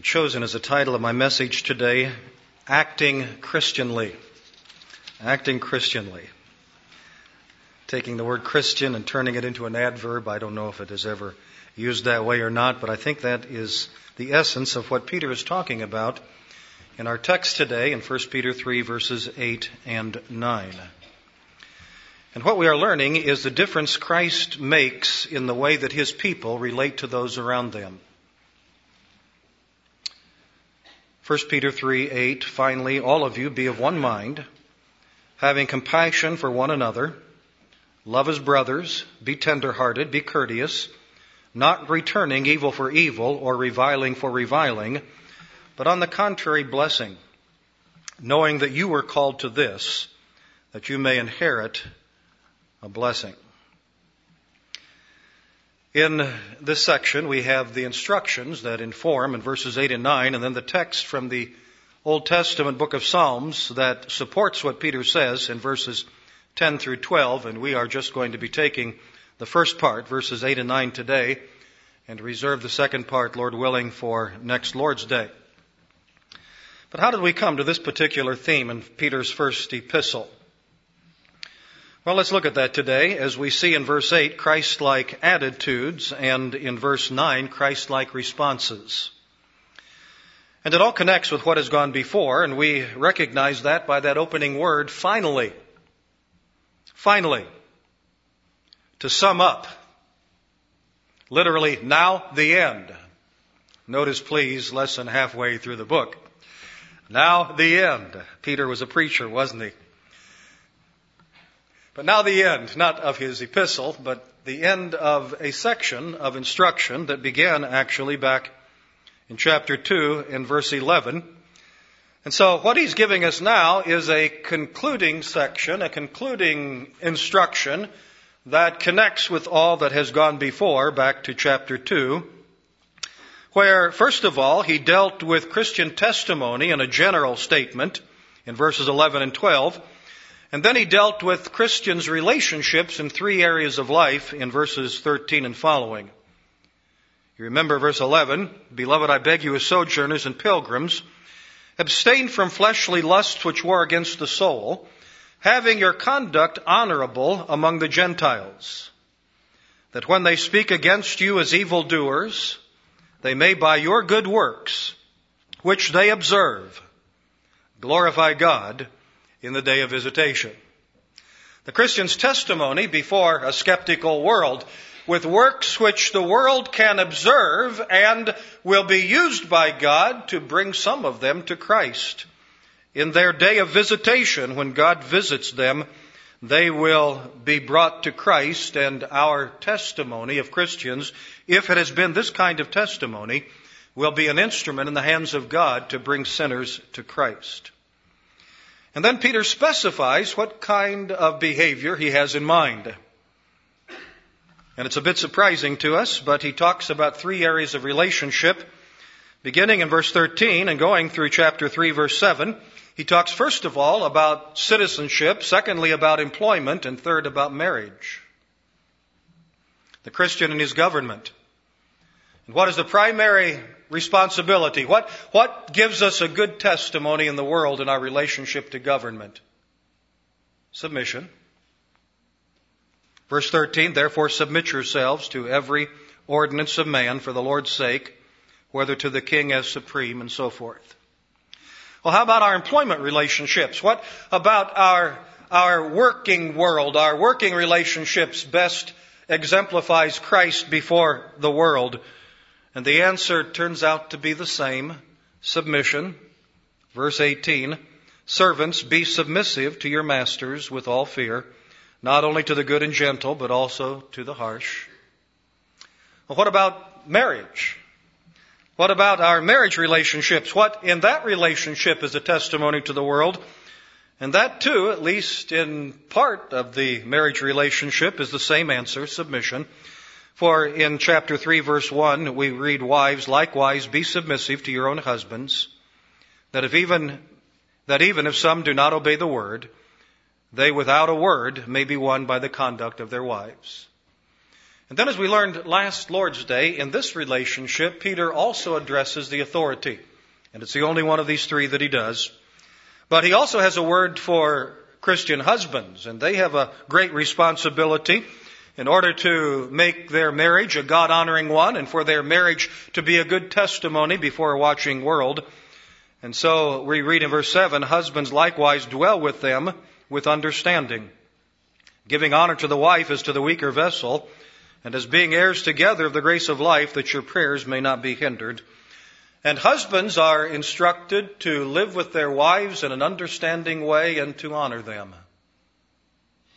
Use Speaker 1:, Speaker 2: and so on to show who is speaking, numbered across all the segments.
Speaker 1: I've chosen as a title of my message today, Acting Christianly. Acting Christianly. Taking the word Christian and turning it into an adverb, I don't know if it is ever used that way or not, but I think that is the essence of what Peter is talking about in our text today in 1 Peter 3 verses 8 and 9. And what we are learning is the difference Christ makes in the way that his people relate to those around them. 1 Peter 3 8, finally, all of you be of one mind, having compassion for one another, love as brothers, be tenderhearted, be courteous, not returning evil for evil or reviling for reviling, but on the contrary, blessing, knowing that you were called to this, that you may inherit a blessing. In this section, we have the instructions that inform in verses 8 and 9, and then the text from the Old Testament book of Psalms that supports what Peter says in verses 10 through 12, and we are just going to be taking the first part, verses 8 and 9 today, and reserve the second part, Lord willing, for next Lord's Day. But how did we come to this particular theme in Peter's first epistle? Well, let's look at that today as we see in verse 8 Christ-like attitudes and in verse 9 Christ-like responses. And it all connects with what has gone before and we recognize that by that opening word, finally. Finally. To sum up. Literally, now the end. Notice please, less than halfway through the book. Now the end. Peter was a preacher, wasn't he? But now the end, not of his epistle, but the end of a section of instruction that began actually back in chapter 2 in verse 11. And so what he's giving us now is a concluding section, a concluding instruction that connects with all that has gone before back to chapter 2, where first of all he dealt with Christian testimony in a general statement in verses 11 and 12, and then he dealt with Christians' relationships in three areas of life in verses 13 and following. You remember verse 11, Beloved, I beg you as sojourners and pilgrims, abstain from fleshly lusts which war against the soul, having your conduct honorable among the Gentiles, that when they speak against you as evildoers, they may by your good works, which they observe, glorify God in the day of visitation. The Christian's testimony before a skeptical world with works which the world can observe and will be used by God to bring some of them to Christ. In their day of visitation, when God visits them, they will be brought to Christ and our testimony of Christians, if it has been this kind of testimony, will be an instrument in the hands of God to bring sinners to Christ. And then Peter specifies what kind of behavior he has in mind. And it's a bit surprising to us, but he talks about three areas of relationship. Beginning in verse 13 and going through chapter 3 verse 7, he talks first of all about citizenship, secondly about employment, and third about marriage. The Christian and his government. And what is the primary responsibility? What, what gives us a good testimony in the world in our relationship to government? Submission. Verse 13, therefore submit yourselves to every ordinance of man for the Lord's sake, whether to the king as supreme and so forth. Well, how about our employment relationships? What about our, our working world, our working relationships best exemplifies Christ before the world? And the answer turns out to be the same submission. Verse 18 Servants, be submissive to your masters with all fear, not only to the good and gentle, but also to the harsh. Well, what about marriage? What about our marriage relationships? What in that relationship is a testimony to the world? And that too, at least in part of the marriage relationship, is the same answer, submission. For in chapter 3 verse 1, we read, Wives, likewise be submissive to your own husbands, that if even, that even if some do not obey the word, they without a word may be won by the conduct of their wives. And then, as we learned last Lord's Day, in this relationship, Peter also addresses the authority. And it's the only one of these three that he does. But he also has a word for Christian husbands, and they have a great responsibility in order to make their marriage a God honoring one and for their marriage to be a good testimony before a watching world. And so we read in verse 7 Husbands likewise dwell with them with understanding, giving honor to the wife as to the weaker vessel and as being heirs together of the grace of life, that your prayers may not be hindered. And husbands are instructed to live with their wives in an understanding way and to honor them.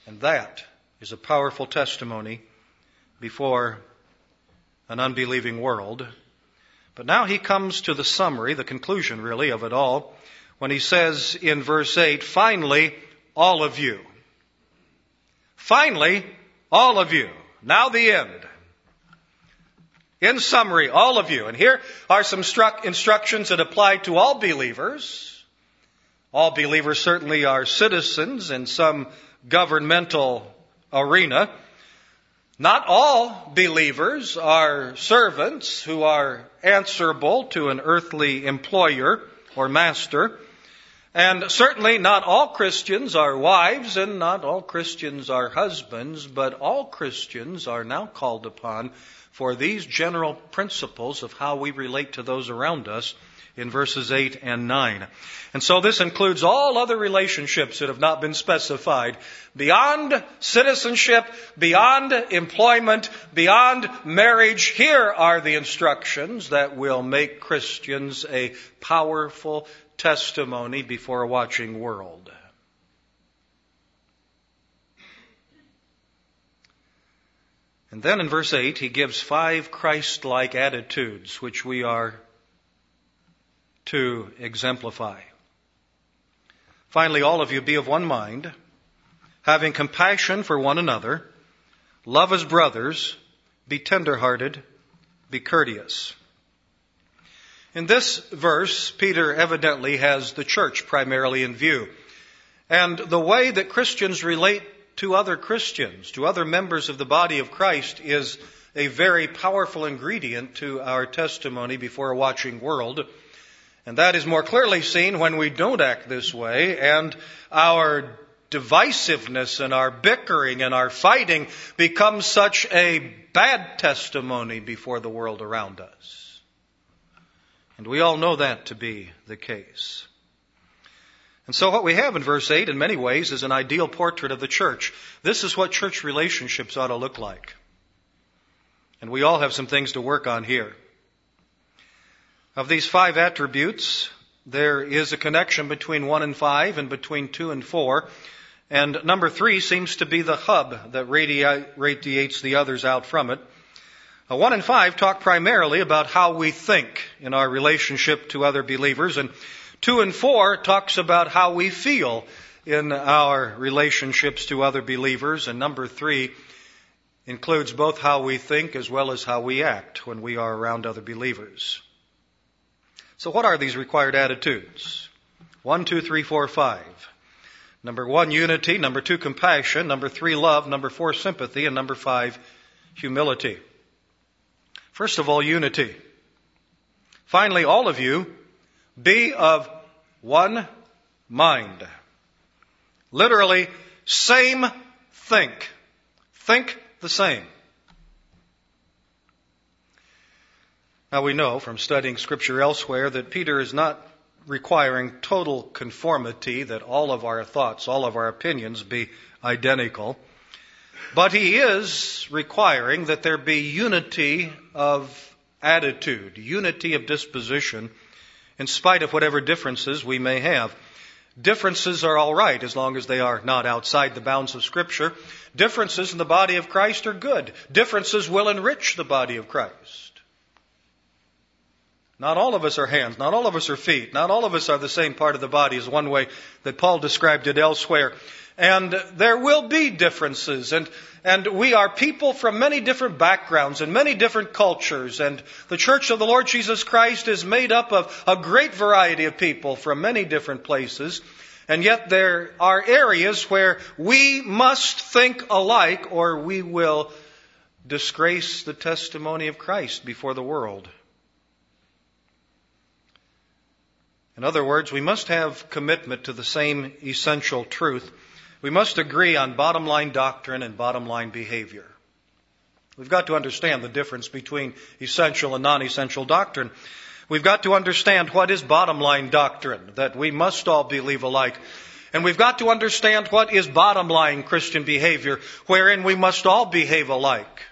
Speaker 1: And that is a powerful testimony before an unbelieving world. But now he comes to the summary, the conclusion really of it all, when he says in verse 8, finally, all of you. Finally, all of you. Now the end. In summary, all of you. And here are some instructions that apply to all believers. All believers certainly are citizens in some governmental arena. Not all believers are servants who are answerable to an earthly employer or master. And certainly not all Christians are wives and not all Christians are husbands, but all Christians are now called upon for these general principles of how we relate to those around us in verses 8 and 9. And so this includes all other relationships that have not been specified beyond citizenship, beyond employment, beyond marriage. Here are the instructions that will make Christians a powerful testimony before a watching world. And then in verse 8, he gives five Christ like attitudes which we are to exemplify. Finally, all of you be of one mind, having compassion for one another, love as brothers, be tenderhearted, be courteous. In this verse, Peter evidently has the church primarily in view. And the way that Christians relate to other Christians, to other members of the body of Christ, is a very powerful ingredient to our testimony before a watching world. And that is more clearly seen when we don't act this way and our divisiveness and our bickering and our fighting becomes such a bad testimony before the world around us. And we all know that to be the case. And so what we have in verse 8 in many ways is an ideal portrait of the church. This is what church relationships ought to look like. And we all have some things to work on here. Of these five attributes, there is a connection between one and five and between two and four. And number three seems to be the hub that radiates the others out from it. Uh, one and five talk primarily about how we think in our relationship to other believers, and two and four talks about how we feel in our relationships to other believers, and number three includes both how we think as well as how we act when we are around other believers. So what are these required attitudes? One, two, three, four, five. Number one, unity. Number two, compassion. Number three, love. Number four, sympathy. And number five, humility. First of all, unity. Finally, all of you, be of one mind. Literally, same think. Think the same. Now we know from studying scripture elsewhere that Peter is not requiring total conformity, that all of our thoughts, all of our opinions be identical. But he is requiring that there be unity of attitude, unity of disposition, in spite of whatever differences we may have. Differences are all right as long as they are not outside the bounds of Scripture. Differences in the body of Christ are good. Differences will enrich the body of Christ. Not all of us are hands. Not all of us are feet. Not all of us are the same part of the body, is one way that Paul described it elsewhere. And there will be differences. And, and we are people from many different backgrounds and many different cultures. And the Church of the Lord Jesus Christ is made up of a great variety of people from many different places. And yet there are areas where we must think alike or we will disgrace the testimony of Christ before the world. In other words, we must have commitment to the same essential truth. We must agree on bottom line doctrine and bottom line behavior. We've got to understand the difference between essential and non-essential doctrine. We've got to understand what is bottom line doctrine, that we must all believe alike. And we've got to understand what is bottom line Christian behavior, wherein we must all behave alike.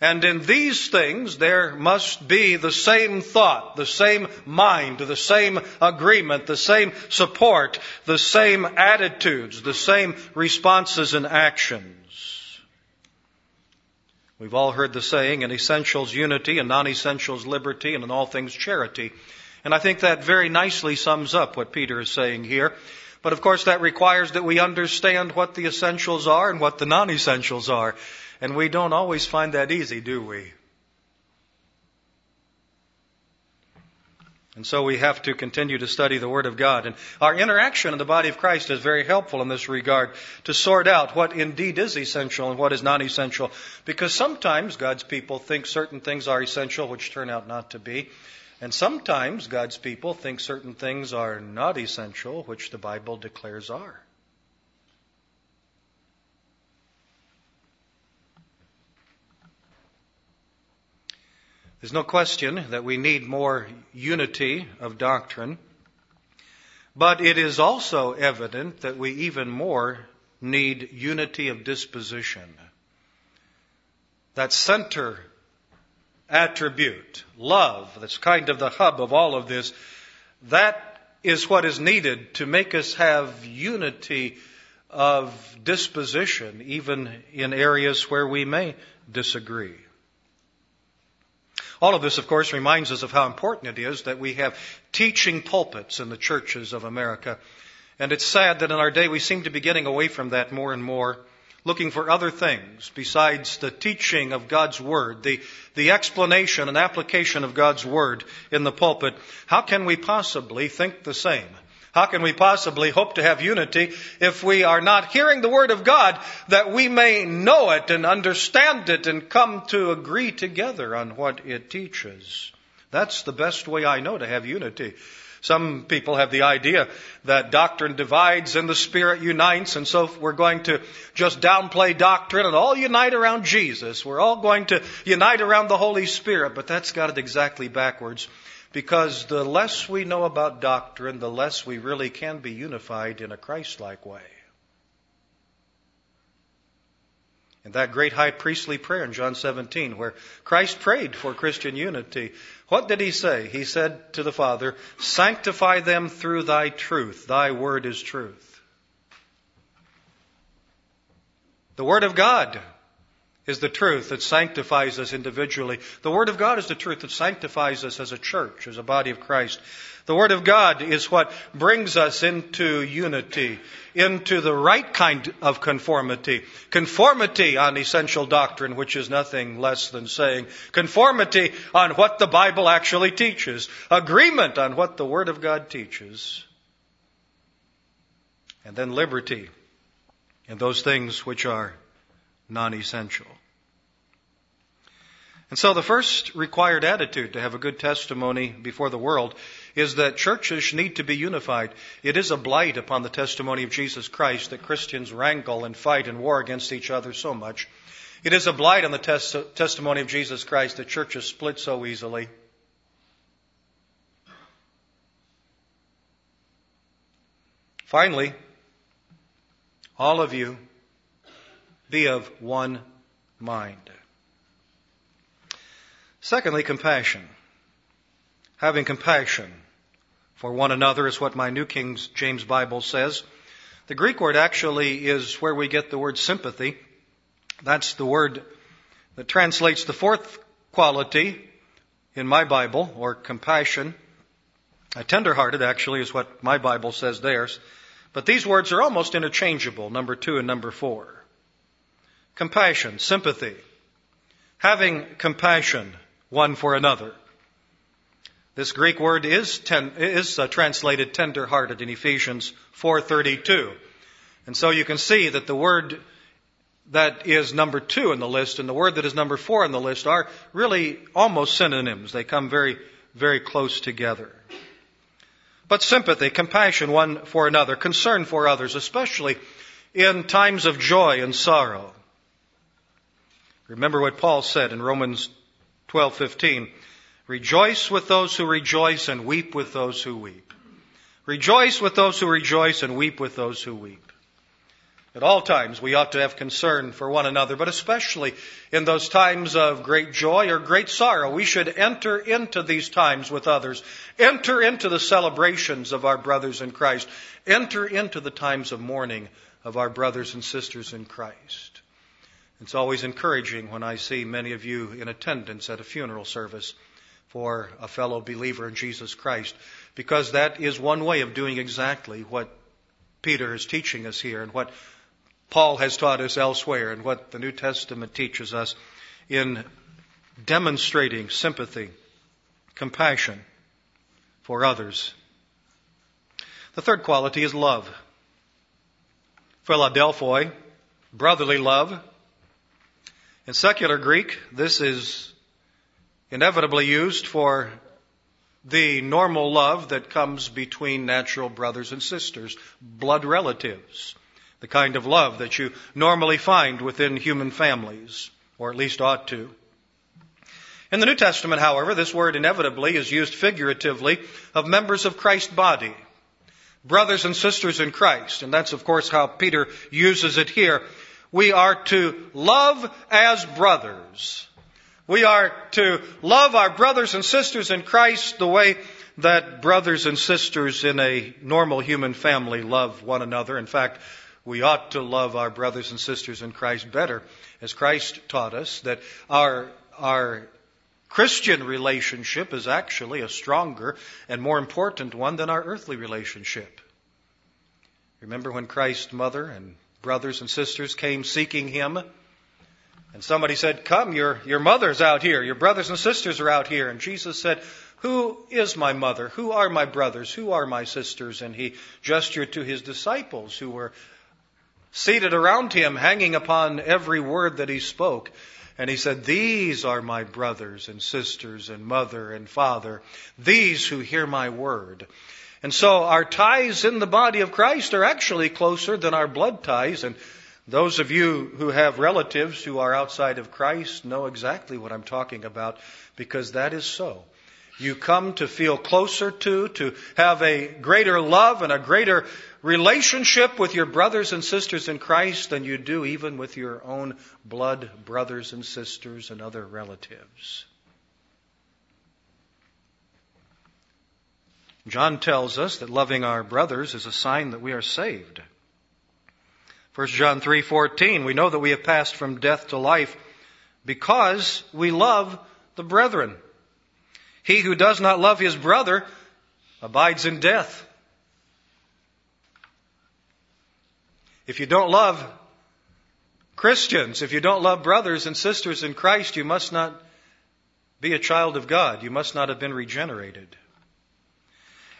Speaker 1: And in these things, there must be the same thought, the same mind, the same agreement, the same support, the same attitudes, the same responses and actions. We've all heard the saying, in essentials unity, in non-essentials liberty, and in all things charity. And I think that very nicely sums up what Peter is saying here. But of course that requires that we understand what the essentials are and what the non-essentials are. And we don't always find that easy, do we? And so we have to continue to study the Word of God. And our interaction in the body of Christ is very helpful in this regard to sort out what indeed is essential and what is non essential. Because sometimes God's people think certain things are essential, which turn out not to be. And sometimes God's people think certain things are not essential, which the Bible declares are. There's no question that we need more unity of doctrine, but it is also evident that we even more need unity of disposition. That center attribute, love, that's kind of the hub of all of this, that is what is needed to make us have unity of disposition, even in areas where we may disagree. All of this, of course, reminds us of how important it is that we have teaching pulpits in the churches of America. And it's sad that in our day we seem to be getting away from that more and more, looking for other things besides the teaching of God's Word, the, the explanation and application of God's Word in the pulpit. How can we possibly think the same? How can we possibly hope to have unity if we are not hearing the Word of God that we may know it and understand it and come to agree together on what it teaches? That's the best way I know to have unity. Some people have the idea that doctrine divides and the Spirit unites, and so we're going to just downplay doctrine and all unite around Jesus. We're all going to unite around the Holy Spirit, but that's got it exactly backwards. Because the less we know about doctrine, the less we really can be unified in a Christ like way. In that great high priestly prayer in John 17, where Christ prayed for Christian unity, what did he say? He said to the Father, Sanctify them through thy truth. Thy word is truth. The Word of God is the truth that sanctifies us individually. The Word of God is the truth that sanctifies us as a church, as a body of Christ. The Word of God is what brings us into unity, into the right kind of conformity. Conformity on essential doctrine, which is nothing less than saying conformity on what the Bible actually teaches. Agreement on what the Word of God teaches. And then liberty in those things which are non-essential. And so the first required attitude to have a good testimony before the world is that churches need to be unified. It is a blight upon the testimony of Jesus Christ that Christians wrangle and fight and war against each other so much. It is a blight on the tes- testimony of Jesus Christ that churches split so easily. Finally, all of you be of one mind. Secondly, compassion. Having compassion for one another is what my New King James Bible says. The Greek word actually is where we get the word sympathy. That's the word that translates the fourth quality in my Bible, or compassion. A tenderhearted actually is what my Bible says theirs. But these words are almost interchangeable, number two and number four. Compassion, sympathy. Having compassion one for another. This Greek word is, ten, is uh, translated tender-hearted in Ephesians 4:32. And so you can see that the word that is number two in the list and the word that is number four in the list are really almost synonyms. They come very, very close together. But sympathy, compassion one for another, concern for others, especially in times of joy and sorrow. Remember what Paul said in Romans 12:15, "Rejoice with those who rejoice and weep with those who weep." Rejoice with those who rejoice and weep with those who weep. At all times, we ought to have concern for one another, but especially in those times of great joy or great sorrow, we should enter into these times with others. Enter into the celebrations of our brothers in Christ. Enter into the times of mourning of our brothers and sisters in Christ. It's always encouraging when I see many of you in attendance at a funeral service for a fellow believer in Jesus Christ, because that is one way of doing exactly what Peter is teaching us here and what Paul has taught us elsewhere and what the New Testament teaches us in demonstrating sympathy, compassion for others. The third quality is love. Philadelphoi, brotherly love. In secular Greek, this is inevitably used for the normal love that comes between natural brothers and sisters, blood relatives the kind of love that you normally find within human families, or at least ought to. In the New Testament, however, this word inevitably is used figuratively of members of Christ's body, brothers and sisters in Christ, and that's of course how Peter uses it here. We are to love as brothers. We are to love our brothers and sisters in Christ the way that brothers and sisters in a normal human family love one another. In fact, we ought to love our brothers and sisters in Christ better, as Christ taught us that our, our Christian relationship is actually a stronger and more important one than our earthly relationship. Remember when Christ's mother and brothers and sisters came seeking him? And somebody said, Come, your, your mother's out here, your brothers and sisters are out here. And Jesus said, Who is my mother? Who are my brothers? Who are my sisters? And he gestured to his disciples who were seated around him, hanging upon every word that he spoke. And he said, These are my brothers and sisters and mother and father, these who hear my word. And so our ties in the body of Christ are actually closer than our blood ties. And those of you who have relatives who are outside of Christ know exactly what I'm talking about because that is so. You come to feel closer to, to have a greater love and a greater relationship with your brothers and sisters in Christ than you do even with your own blood brothers and sisters and other relatives. John tells us that loving our brothers is a sign that we are saved. 1 John 3:14 we know that we have passed from death to life because we love the brethren. He who does not love his brother abides in death. If you don't love Christians, if you don't love brothers and sisters in Christ, you must not be a child of God. You must not have been regenerated.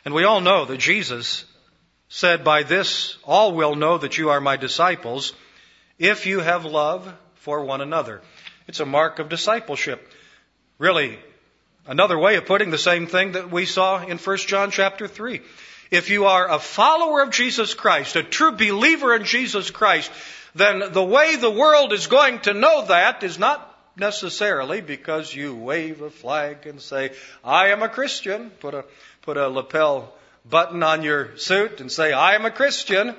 Speaker 1: And we all know that Jesus said, By this all will know that you are my disciples if you have love for one another. It's a mark of discipleship. Really, another way of putting the same thing that we saw in 1 John chapter 3. If you are a follower of Jesus Christ, a true believer in Jesus Christ, then the way the world is going to know that is not necessarily because you wave a flag and say, I am a Christian, put a, put a lapel button on your suit and say, I am a Christian,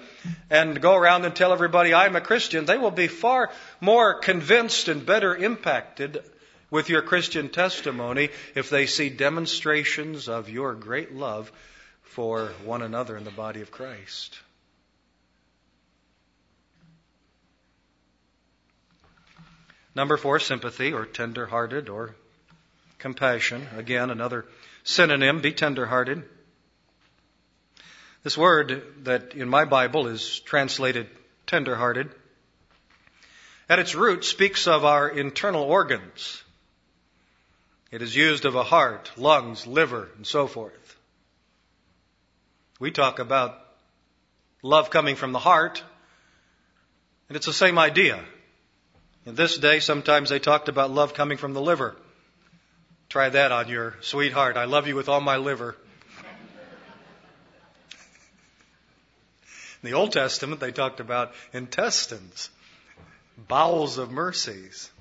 Speaker 1: and go around and tell everybody I'm a Christian. They will be far more convinced and better impacted with your Christian testimony if they see demonstrations of your great love for one another in the body of Christ. Number four, sympathy or tender hearted or compassion. Again, another synonym, be tender hearted. This word that in my Bible is translated tender hearted, at its root speaks of our internal organs. It is used of a heart, lungs, liver, and so forth. We talk about love coming from the heart, and it's the same idea. In this day, sometimes they talked about love coming from the liver. Try that on your sweetheart. I love you with all my liver. In the Old Testament, they talked about intestines, bowels of mercies.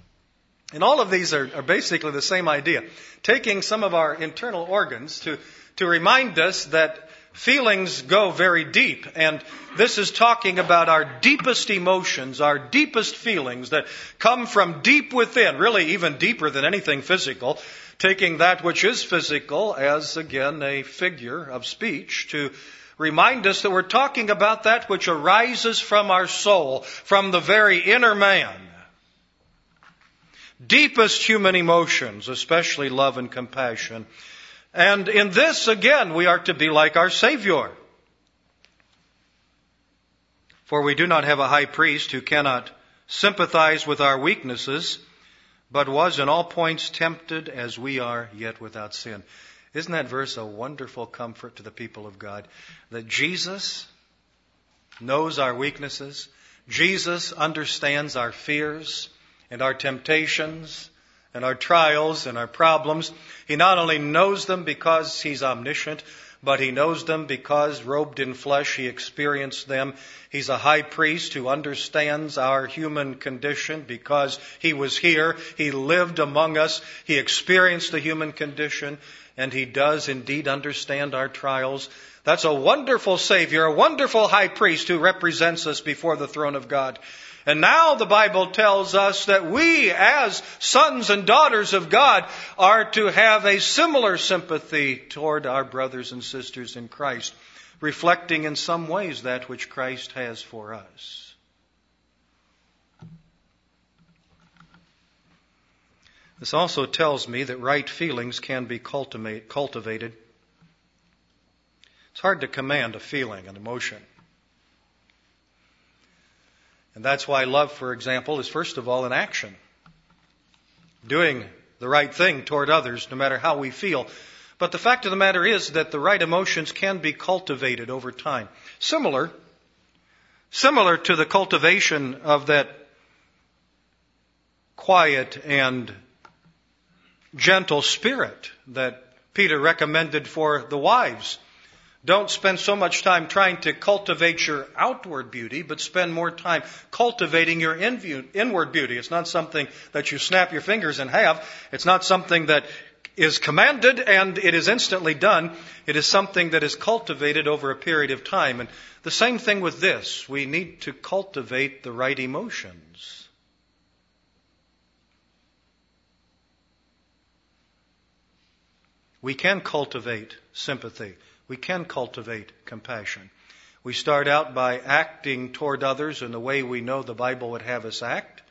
Speaker 1: And all of these are, are, basically the same idea. Taking some of our internal organs to, to remind us that feelings go very deep. And this is talking about our deepest emotions, our deepest feelings that come from deep within, really even deeper than anything physical. Taking that which is physical as, again, a figure of speech to remind us that we're talking about that which arises from our soul, from the very inner man. Deepest human emotions, especially love and compassion. And in this, again, we are to be like our Savior. For we do not have a high priest who cannot sympathize with our weaknesses, but was in all points tempted as we are, yet without sin. Isn't that verse a wonderful comfort to the people of God? That Jesus knows our weaknesses. Jesus understands our fears and our temptations and our trials and our problems. He not only knows them because he's omniscient, but he knows them because robed in flesh he experienced them. He's a high priest who understands our human condition because he was here. He lived among us. He experienced the human condition and he does indeed understand our trials. That's a wonderful Savior, a wonderful high priest who represents us before the throne of God. And now the Bible tells us that we, as sons and daughters of God, are to have a similar sympathy toward our brothers and sisters in Christ, reflecting in some ways that which Christ has for us. This also tells me that right feelings can be cultivated. It's hard to command a feeling, an emotion. And that's why love, for example, is first of all an action. Doing the right thing toward others, no matter how we feel. But the fact of the matter is that the right emotions can be cultivated over time. Similar, similar to the cultivation of that quiet and gentle spirit that Peter recommended for the wives. Don't spend so much time trying to cultivate your outward beauty, but spend more time cultivating your inward beauty. It's not something that you snap your fingers and have. It's not something that is commanded and it is instantly done. It is something that is cultivated over a period of time. And the same thing with this. We need to cultivate the right emotions. We can cultivate sympathy. We can cultivate compassion. We start out by acting toward others in the way we know the Bible would have us act,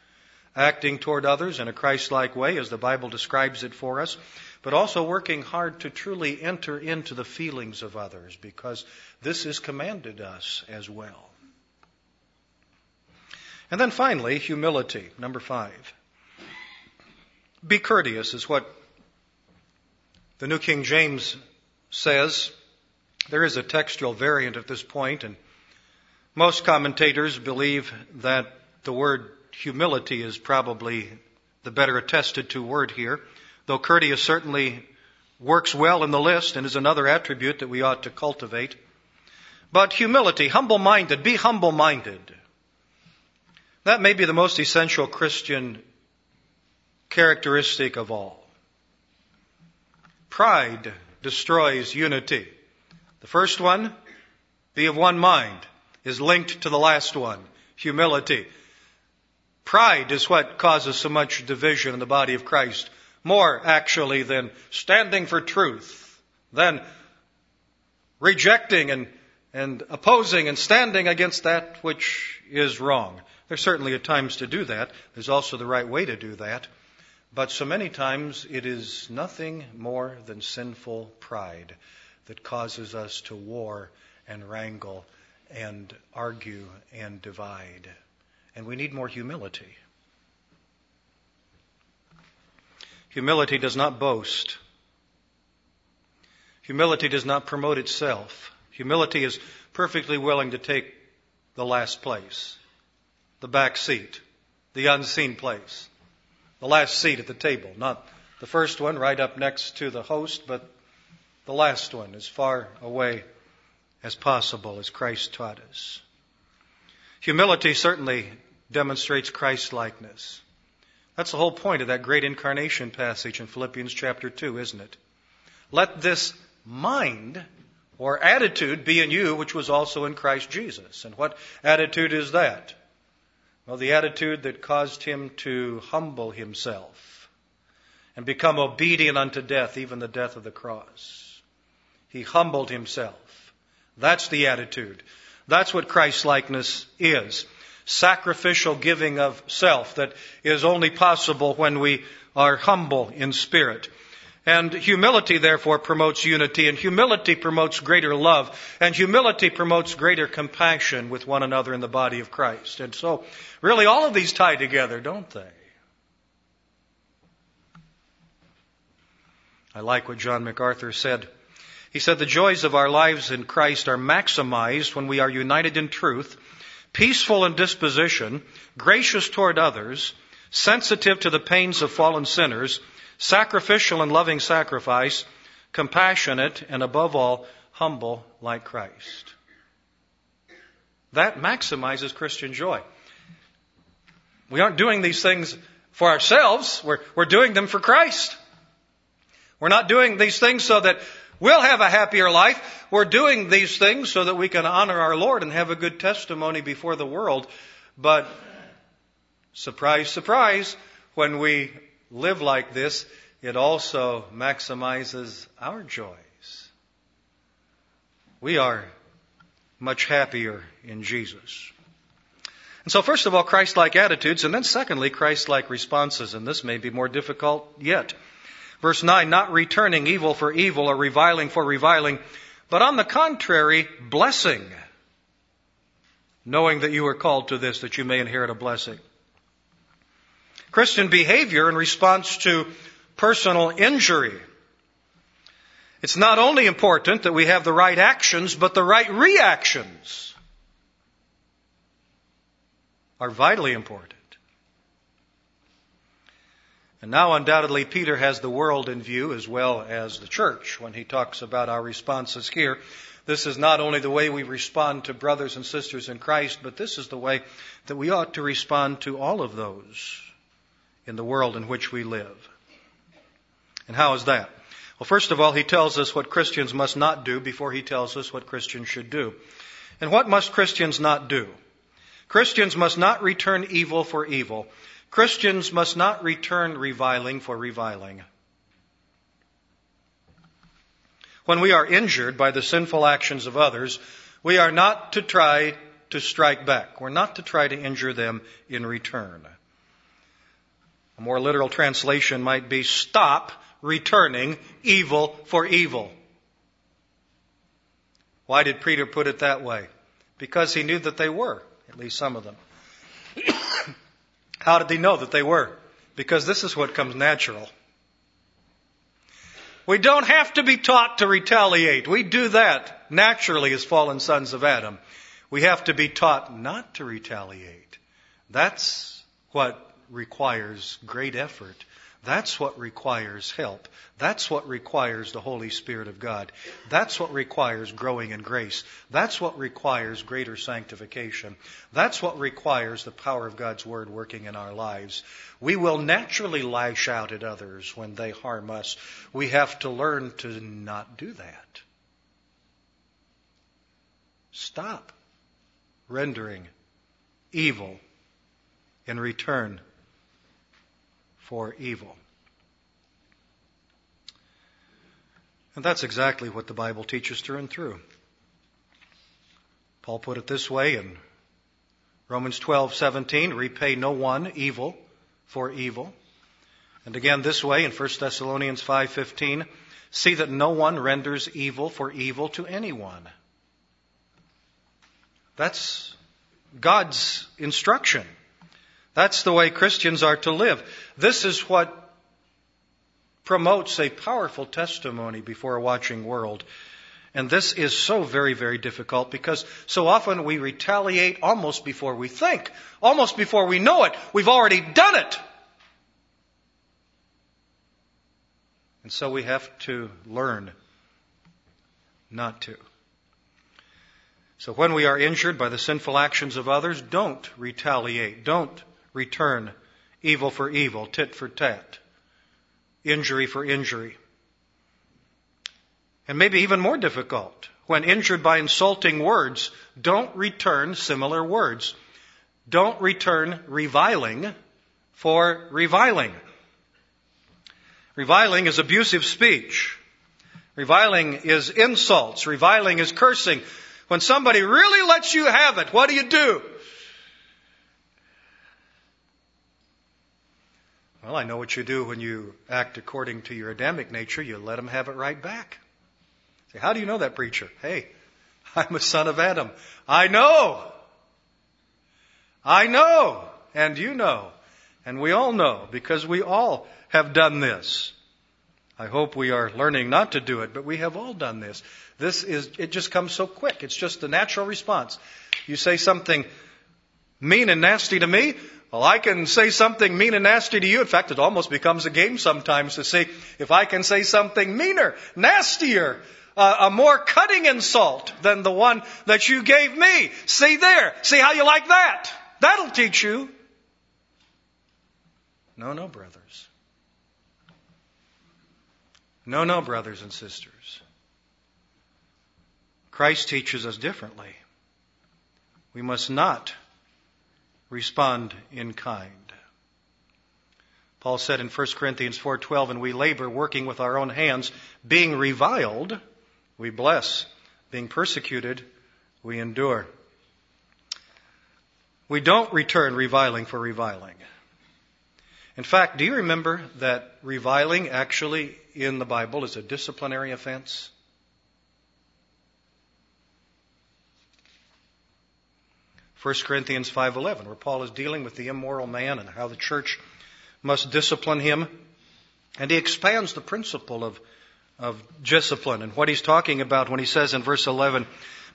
Speaker 1: acting toward others in a Christ-like way as the Bible describes it for us, but also working hard to truly enter into the feelings of others because this is commanded us as well. And then finally, humility, number five. Be courteous is what the New King James says, there is a textual variant at this point, and most commentators believe that the word humility is probably the better attested to word here, though courteous certainly works well in the list and is another attribute that we ought to cultivate. But humility, humble minded, be humble minded. That may be the most essential Christian characteristic of all. Pride destroys unity. The first one, be of one mind, is linked to the last one, humility. Pride is what causes so much division in the body of Christ. More actually than standing for truth, than rejecting and, and opposing and standing against that which is wrong. There's certainly at times to do that. There's also the right way to do that. But so many times it is nothing more than sinful pride that causes us to war and wrangle and argue and divide. And we need more humility. Humility does not boast. Humility does not promote itself. Humility is perfectly willing to take the last place, the back seat, the unseen place, the last seat at the table, not the first one right up next to the host, but the last one as far away as possible, as Christ taught us. Humility certainly demonstrates Christ likeness. That's the whole point of that great incarnation passage in Philippians chapter 2, isn't it? Let this mind or attitude be in you, which was also in Christ Jesus. And what attitude is that? Well, the attitude that caused him to humble himself and become obedient unto death, even the death of the cross. He humbled himself. That's the attitude. That's what Christ likeness is. Sacrificial giving of self that is only possible when we are humble in spirit. And humility, therefore, promotes unity, and humility promotes greater love, and humility promotes greater compassion with one another in the body of Christ. And so, really, all of these tie together, don't they? I like what John MacArthur said. He said, The joys of our lives in Christ are maximized when we are united in truth, peaceful in disposition, gracious toward others, sensitive to the pains of fallen sinners, sacrificial and loving sacrifice, compassionate, and above all, humble like Christ. That maximizes Christian joy. We aren't doing these things for ourselves, we're, we're doing them for Christ. We're not doing these things so that we'll have a happier life. We're doing these things so that we can honor our Lord and have a good testimony before the world. But surprise, surprise, when we live like this, it also maximizes our joys. We are much happier in Jesus. And so, first of all, Christ like attitudes, and then secondly, Christ like responses, and this may be more difficult yet. Verse 9, not returning evil for evil or reviling for reviling, but on the contrary, blessing, knowing that you are called to this, that you may inherit a blessing. Christian behavior in response to personal injury. It's not only important that we have the right actions, but the right reactions are vitally important. And now, undoubtedly, Peter has the world in view as well as the church when he talks about our responses here. This is not only the way we respond to brothers and sisters in Christ, but this is the way that we ought to respond to all of those in the world in which we live. And how is that? Well, first of all, he tells us what Christians must not do before he tells us what Christians should do. And what must Christians not do? Christians must not return evil for evil. Christians must not return reviling for reviling. When we are injured by the sinful actions of others, we are not to try to strike back. We're not to try to injure them in return. A more literal translation might be stop returning evil for evil. Why did Peter put it that way? Because he knew that they were, at least some of them. How did he know that they were? Because this is what comes natural. We don't have to be taught to retaliate. We do that naturally as fallen sons of Adam. We have to be taught not to retaliate. That's what requires great effort. That's what requires help. That's what requires the Holy Spirit of God. That's what requires growing in grace. That's what requires greater sanctification. That's what requires the power of God's Word working in our lives. We will naturally lash out at others when they harm us. We have to learn to not do that. Stop rendering evil in return for evil. And that's exactly what the Bible teaches through and through. Paul put it this way in Romans 12:17, repay no one evil for evil. And again this way in 1 Thessalonians 5:15, see that no one renders evil for evil to anyone. That's God's instruction. That's the way Christians are to live. This is what promotes a powerful testimony before a watching world. And this is so very, very difficult because so often we retaliate almost before we think, almost before we know it. We've already done it. And so we have to learn not to. So when we are injured by the sinful actions of others, don't retaliate. Don't return evil for evil, tit for tat, injury for injury. And maybe even more difficult, when injured by insulting words, don't return similar words. Don't return reviling for reviling. Reviling is abusive speech. Reviling is insults. Reviling is cursing. When somebody really lets you have it, what do you do? Well, I know what you do when you act according to your Adamic nature. You let them have it right back. Say, how do you know that, preacher? Hey, I'm a son of Adam. I know. I know. And you know. And we all know because we all have done this. I hope we are learning not to do it, but we have all done this. This is, it just comes so quick. It's just the natural response. You say something mean and nasty to me, well, I can say something mean and nasty to you. In fact, it almost becomes a game sometimes to see if I can say something meaner, nastier, uh, a more cutting insult than the one that you gave me. See there. See how you like that. That'll teach you. No, no, brothers. No, no, brothers and sisters. Christ teaches us differently. We must not respond in kind. Paul said in 1 Corinthians 4:12, "And we labor working with our own hands, being reviled, we bless, being persecuted, we endure." We don't return reviling for reviling. In fact, do you remember that reviling actually in the Bible is a disciplinary offense? 1 Corinthians 5:11 where Paul is dealing with the immoral man and how the church must discipline him. And he expands the principle of of discipline and what he's talking about when he says in verse 11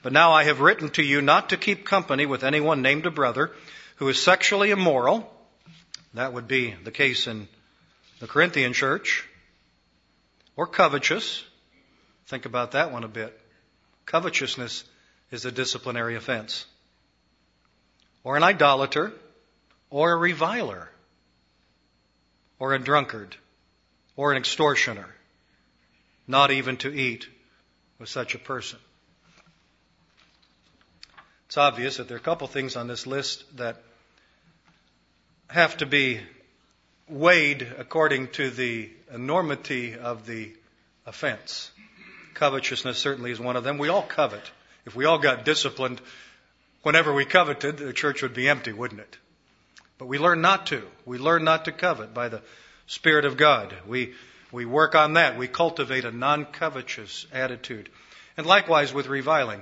Speaker 1: but now I have written to you not to keep company with anyone named a brother who is sexually immoral. That would be the case in the Corinthian church. Or covetous. Think about that one a bit. Covetousness is a disciplinary offense or an idolater, or a reviler, or a drunkard, or an extortioner, not even to eat with such a person. It's obvious that there are a couple things on this list that have to be weighed according to the enormity of the offense. Covetousness certainly is one of them. We all covet. If we all got disciplined, whenever we coveted, the church would be empty, wouldn't it? But we learn not to. We learn not to covet by the Spirit of God. We, we work on that. We cultivate a non-covetous attitude. And likewise with reviling.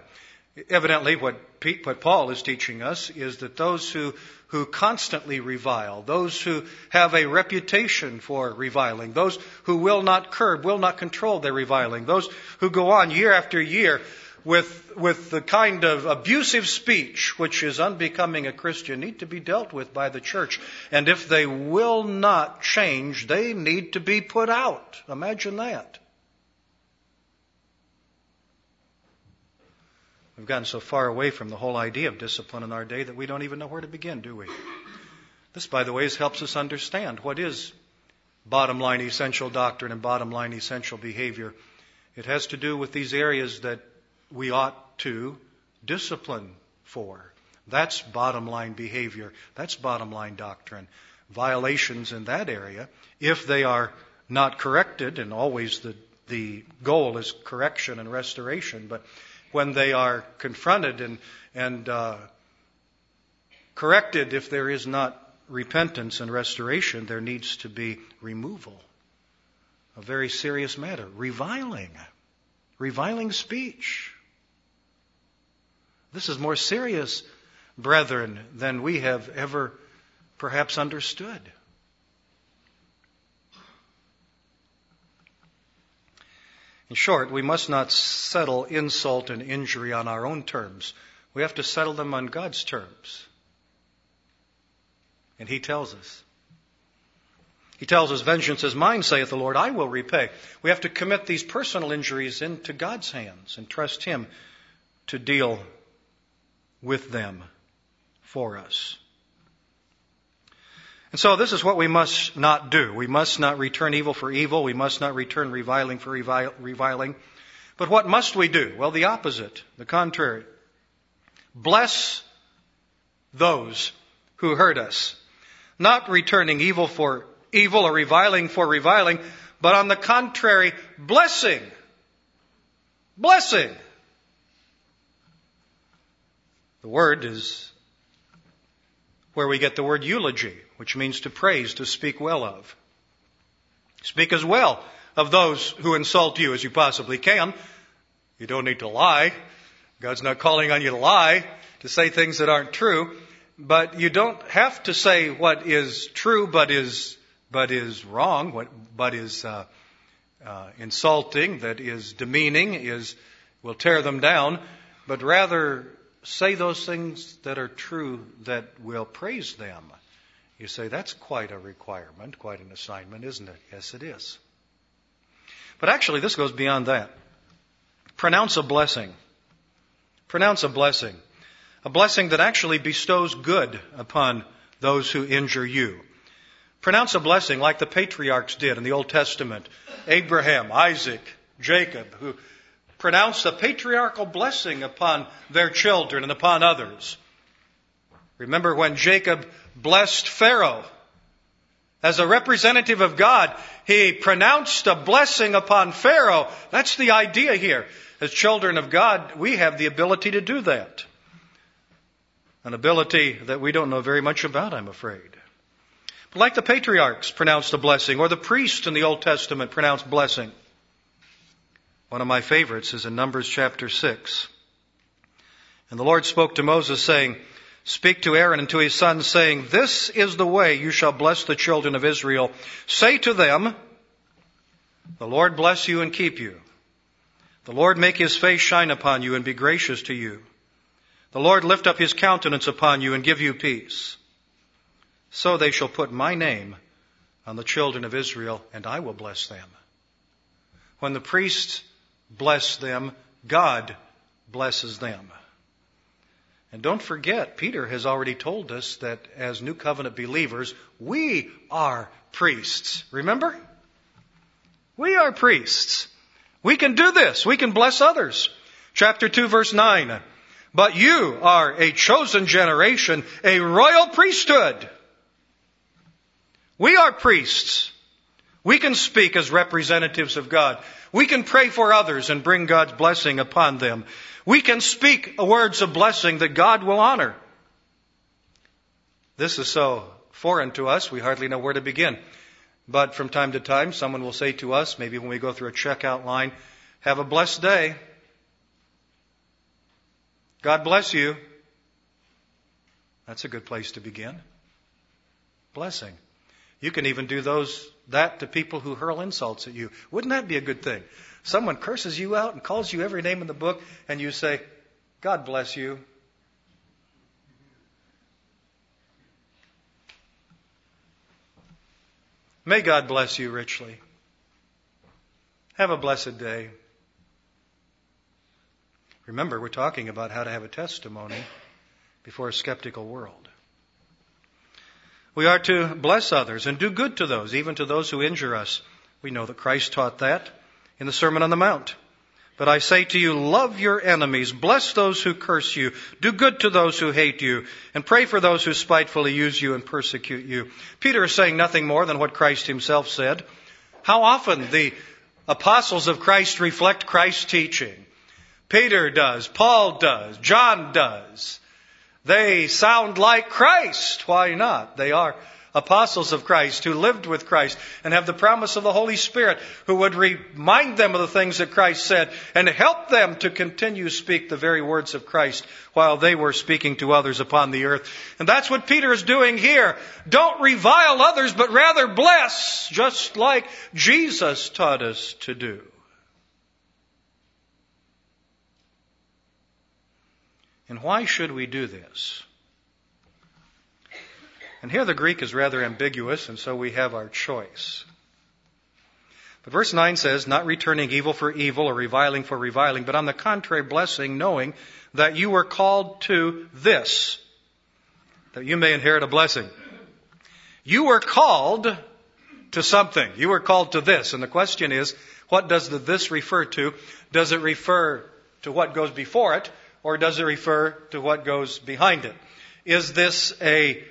Speaker 1: Evidently, what, Pete, what Paul is teaching us is that those who, who constantly revile, those who have a reputation for reviling, those who will not curb, will not control their reviling, those who go on year after year with, with the kind of abusive speech which is unbecoming a Christian need to be dealt with by the church. And if they will not change, they need to be put out. Imagine that. We've gotten so far away from the whole idea of discipline in our day that we don't even know where to begin, do we? This, by the way, helps us understand what is bottom line essential doctrine and bottom line essential behavior. It has to do with these areas that we ought to discipline for. That's bottom line behavior. That's bottom line doctrine. Violations in that area, if they are not corrected, and always the, the goal is correction and restoration, but when they are confronted and, and uh, corrected, if there is not repentance and restoration, there needs to be removal. A very serious matter. Reviling. Reviling speech. This is more serious, brethren, than we have ever perhaps understood. In short, we must not settle insult and injury on our own terms. We have to settle them on God's terms. And He tells us. He tells us, Vengeance is mine, saith the Lord, I will repay. We have to commit these personal injuries into God's hands and trust Him to deal with them for us. And so this is what we must not do. We must not return evil for evil. We must not return reviling for reviling. But what must we do? Well, the opposite, the contrary. Bless those who hurt us. Not returning evil for evil or reviling for reviling, but on the contrary, blessing. Blessing. The word is where we get the word eulogy, which means to praise, to speak well of. Speak as well of those who insult you as you possibly can. You don't need to lie. God's not calling on you to lie, to say things that aren't true. But you don't have to say what is true but is, but is wrong, what, but is uh, uh, insulting, that is demeaning, is will tear them down. But rather say those things that are true that will praise them. You say, that's quite a requirement, quite an assignment, isn't it? Yes, it is. But actually, this goes beyond that. Pronounce a blessing. Pronounce a blessing. A blessing that actually bestows good upon those who injure you. Pronounce a blessing like the patriarchs did in the Old Testament. Abraham, Isaac, Jacob, who pronounced a patriarchal blessing upon their children and upon others. Remember when Jacob blessed Pharaoh. As a representative of God, he pronounced a blessing upon Pharaoh. That's the idea here. As children of God, we have the ability to do that. An ability that we don't know very much about, I'm afraid. But like the patriarchs pronounced a blessing, or the priests in the Old Testament pronounced blessing. One of my favorites is in Numbers chapter 6. And the Lord spoke to Moses saying, Speak to Aaron and to his sons saying, This is the way you shall bless the children of Israel. Say to them, The Lord bless you and keep you. The Lord make his face shine upon you and be gracious to you. The Lord lift up his countenance upon you and give you peace. So they shall put my name on the children of Israel and I will bless them. When the priests bless them, God blesses them. And don't forget, Peter has already told us that as New Covenant believers, we are priests. Remember? We are priests. We can do this. We can bless others. Chapter 2 verse 9. But you are a chosen generation, a royal priesthood. We are priests. We can speak as representatives of God. We can pray for others and bring God's blessing upon them. We can speak words of blessing that God will honor. This is so foreign to us, we hardly know where to begin. But from time to time, someone will say to us, maybe when we go through a checkout line, have a blessed day. God bless you. That's a good place to begin. Blessing. You can even do those that to people who hurl insults at you. Wouldn't that be a good thing? Someone curses you out and calls you every name in the book, and you say, God bless you. May God bless you richly. Have a blessed day. Remember, we're talking about how to have a testimony before a skeptical world. We are to bless others and do good to those, even to those who injure us. We know that Christ taught that in the Sermon on the Mount. But I say to you, love your enemies, bless those who curse you, do good to those who hate you, and pray for those who spitefully use you and persecute you. Peter is saying nothing more than what Christ himself said. How often the apostles of Christ reflect Christ's teaching? Peter does, Paul does, John does. They sound like Christ. Why not? They are apostles of Christ who lived with Christ and have the promise of the Holy Spirit who would remind them of the things that Christ said and help them to continue to speak the very words of Christ while they were speaking to others upon the earth. And that's what Peter is doing here. Don't revile others, but rather bless, just like Jesus taught us to do. And why should we do this? And here the Greek is rather ambiguous, and so we have our choice. But verse 9 says, not returning evil for evil or reviling for reviling, but on the contrary, blessing, knowing that you were called to this, that you may inherit a blessing. You were called to something. You were called to this. And the question is, what does the this refer to? Does it refer to what goes before it, or does it refer to what goes behind it? Is this a,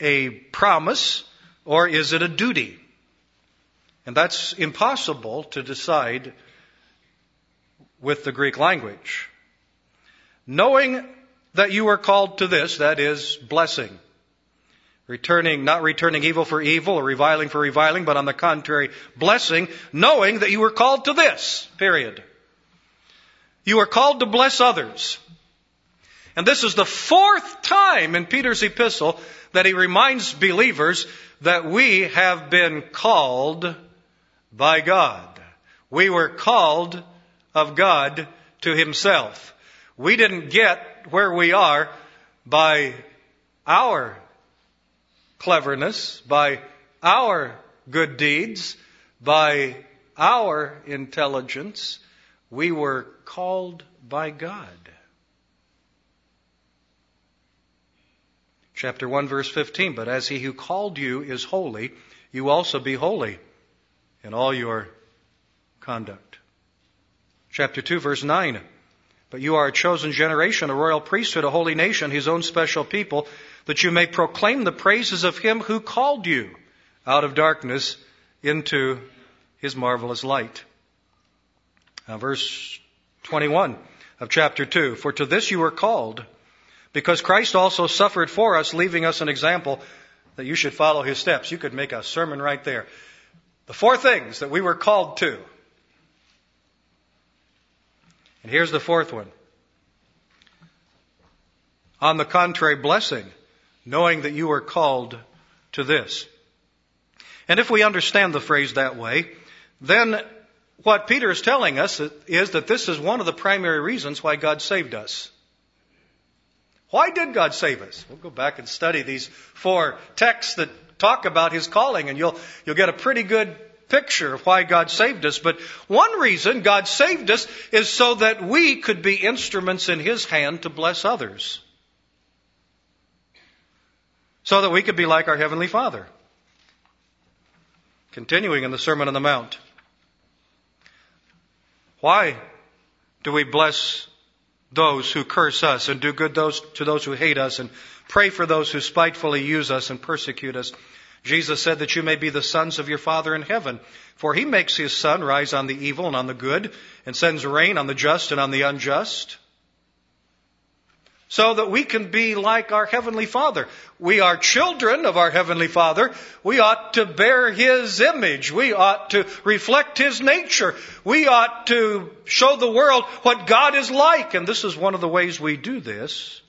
Speaker 1: a promise, or is it a duty? And that's impossible to decide with the Greek language. Knowing that you are called to this, that is blessing. Returning, not returning evil for evil or reviling for reviling, but on the contrary, blessing, knowing that you were called to this, period. You are called to bless others. And this is the fourth time in Peter's epistle that he reminds believers that we have been called by God. We were called of God to Himself. We didn't get where we are by our cleverness, by our good deeds, by our intelligence. We were called by God. Chapter 1 verse 15, but as he who called you is holy, you also be holy in all your conduct. Chapter 2, verse 9. But you are a chosen generation, a royal priesthood, a holy nation, his own special people, that you may proclaim the praises of him who called you out of darkness into his marvelous light. Now, verse 21 of chapter 2. For to this you were called, because Christ also suffered for us, leaving us an example that you should follow his steps. You could make a sermon right there. The four things that we were called to. And here's the fourth one. On the contrary, blessing, knowing that you are called to this. And if we understand the phrase that way, then what Peter is telling us is that this is one of the primary reasons why God saved us. Why did God save us? We'll go back and study these four texts that talk about his calling and you'll, you'll get a pretty good picture of why God saved us. But one reason God saved us is so that we could be instruments in his hand to bless others. So that we could be like our Heavenly Father. Continuing in the Sermon on the Mount. Why do we bless those who curse us and do good those, to those who hate us and pray for those who spitefully use us and persecute us. Jesus said that you may be the sons of your Father in heaven. For he makes his sun rise on the evil and on the good and sends rain on the just and on the unjust. So that we can be like our Heavenly Father. We are children of our Heavenly Father. We ought to bear His image. We ought to reflect His nature. We ought to show the world what God is like. And this is one of the ways we do this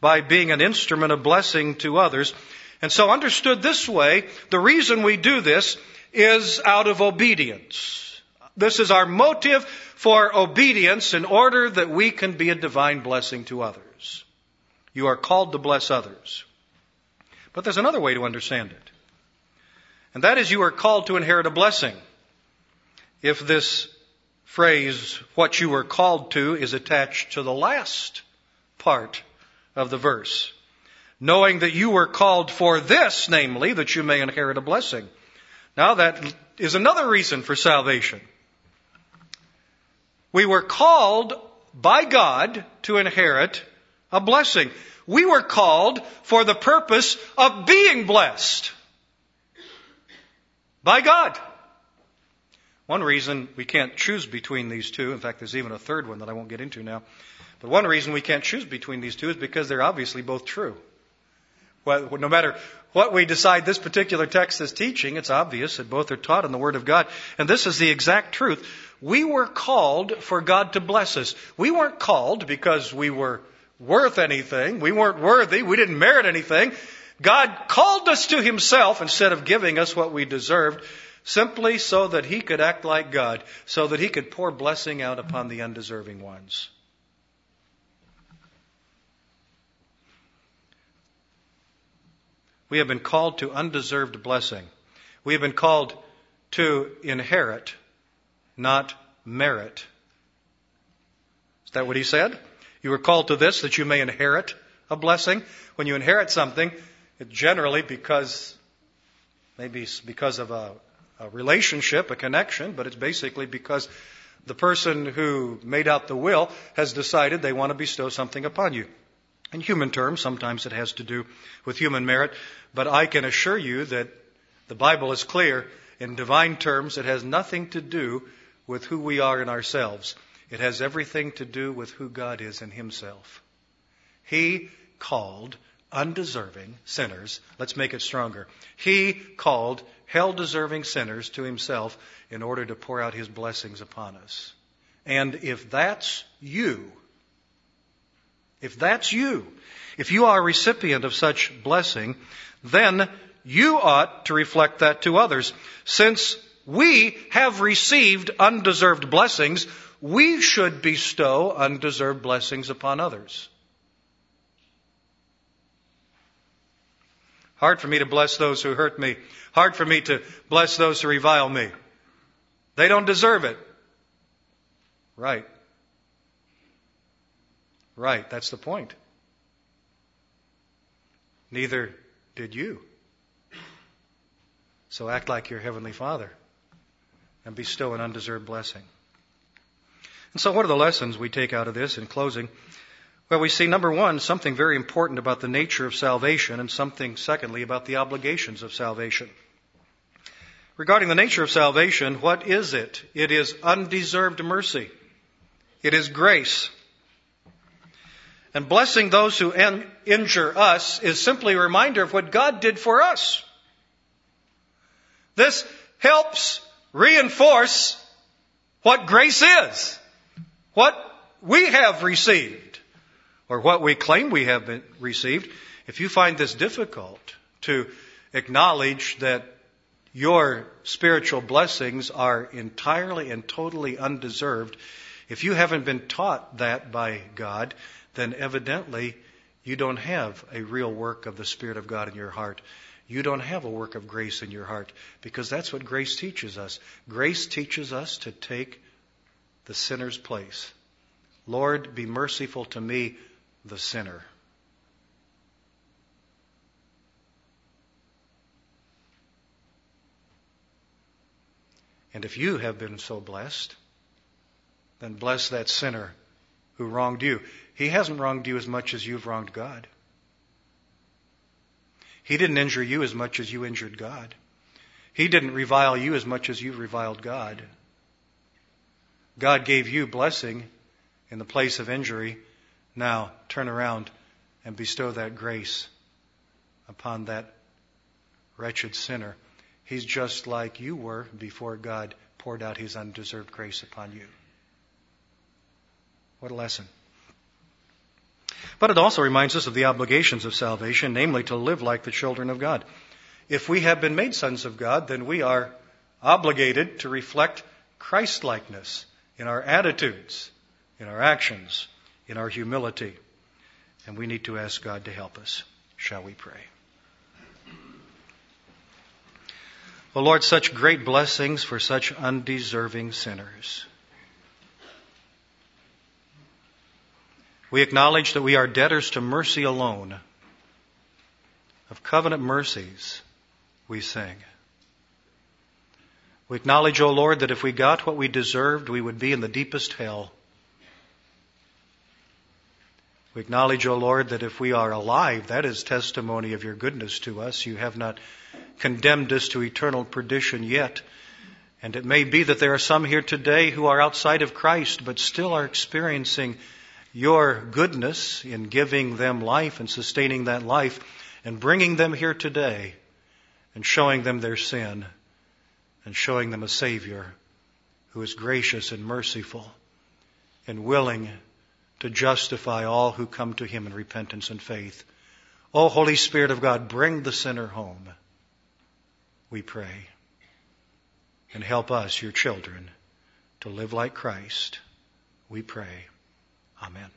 Speaker 1: by being an instrument of blessing to others. And so understood this way, the reason we do this is out of obedience. This is our motive for obedience in order that we can be a divine blessing to others. You are called to bless others. But there's another way to understand it. And that is you are called to inherit a blessing. If this phrase, what you were called to, is attached to the last part of the verse knowing that you were called for this, namely, that you may inherit a blessing. Now that is another reason for salvation. We were called by God to inherit a blessing. We were called for the purpose of being blessed by God. One reason we can't choose between these two, in fact, there's even a third one that I won't get into now, but one reason we can't choose between these two is because they're obviously both true. Well, no matter what we decide this particular text is teaching, it's obvious that both are taught in the Word of God. And this is the exact truth. We were called for God to bless us. We weren't called because we were worth anything. We weren't worthy. We didn't merit anything. God called us to himself instead of giving us what we deserved simply so that he could act like God, so that he could pour blessing out upon the undeserving ones. We have been called to undeserved blessing. We have been called to inherit, not merit. Is that what he said? You were called to this that you may inherit a blessing. When you inherit something, it generally because, maybe because of a, a relationship, a connection, but it's basically because the person who made out the will has decided they want to bestow something upon you. In human terms, sometimes it has to do with human merit, but I can assure you that the Bible is clear. In divine terms, it has nothing to do with who we are in ourselves. It has everything to do with who God is in Himself. He called undeserving sinners, let's make it stronger. He called hell deserving sinners to Himself in order to pour out His blessings upon us. And if that's you, if that's you, if you are a recipient of such blessing, then you ought to reflect that to others. Since we have received undeserved blessings, we should bestow undeserved blessings upon others. Hard for me to bless those who hurt me. Hard for me to bless those who revile me. They don't deserve it. Right. Right, that's the point. Neither did you. So act like your Heavenly Father and bestow an undeserved blessing. And so, what are the lessons we take out of this in closing? Well, we see number one, something very important about the nature of salvation, and something, secondly, about the obligations of salvation. Regarding the nature of salvation, what is it? It is undeserved mercy. It is grace. And blessing those who injure us is simply a reminder of what God did for us. This helps reinforce what grace is, what we have received, or what we claim we have been received. If you find this difficult to acknowledge that your spiritual blessings are entirely and totally undeserved, if you haven't been taught that by God, then evidently you don't have a real work of the Spirit of God in your heart. You don't have a work of grace in your heart because that's what grace teaches us. Grace teaches us to take the sinner's place. Lord, be merciful to me, the sinner. And if you have been so blessed, then bless that sinner who wronged you. He hasn't wronged you as much as you've wronged God. He didn't injure you as much as you injured God. He didn't revile you as much as you reviled God. God gave you blessing in the place of injury. Now turn around and bestow that grace upon that wretched sinner. He's just like you were before God poured out his undeserved grace upon you. What a lesson. But it also reminds us of the obligations of salvation, namely to live like the children of God. If we have been made sons of God, then we are obligated to reflect Christlikeness in our attitudes, in our actions, in our humility. And we need to ask God to help us. Shall we pray? Oh Lord, such great blessings for such undeserving sinners. We acknowledge that we are debtors to mercy alone. Of covenant mercies, we sing. We acknowledge, O Lord, that if we got what we deserved, we would be in the deepest hell. We acknowledge, O Lord, that if we are alive, that is testimony of your goodness to us. You have not condemned us to eternal perdition yet. And it may be that there are some here today who are outside of Christ, but still are experiencing your goodness in giving them life and sustaining that life and bringing them here today and showing them their sin and showing them a Savior who is gracious and merciful and willing to justify all who come to Him in repentance and faith. O Holy Spirit of God, bring the sinner home, we pray. And help us, your children, to live like Christ, we pray. Amen.